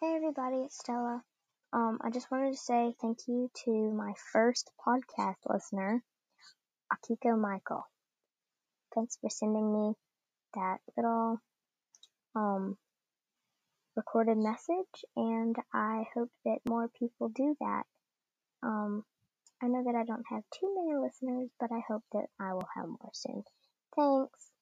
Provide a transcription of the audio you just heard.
Hey everybody, it's Stella. Um, I just wanted to say thank you to my first podcast listener, Akiko Michael. Thanks for sending me that little um recorded message, and I hope that more people do that. Um, I know that I don't have too many listeners, but I hope that I will have more soon. Thanks.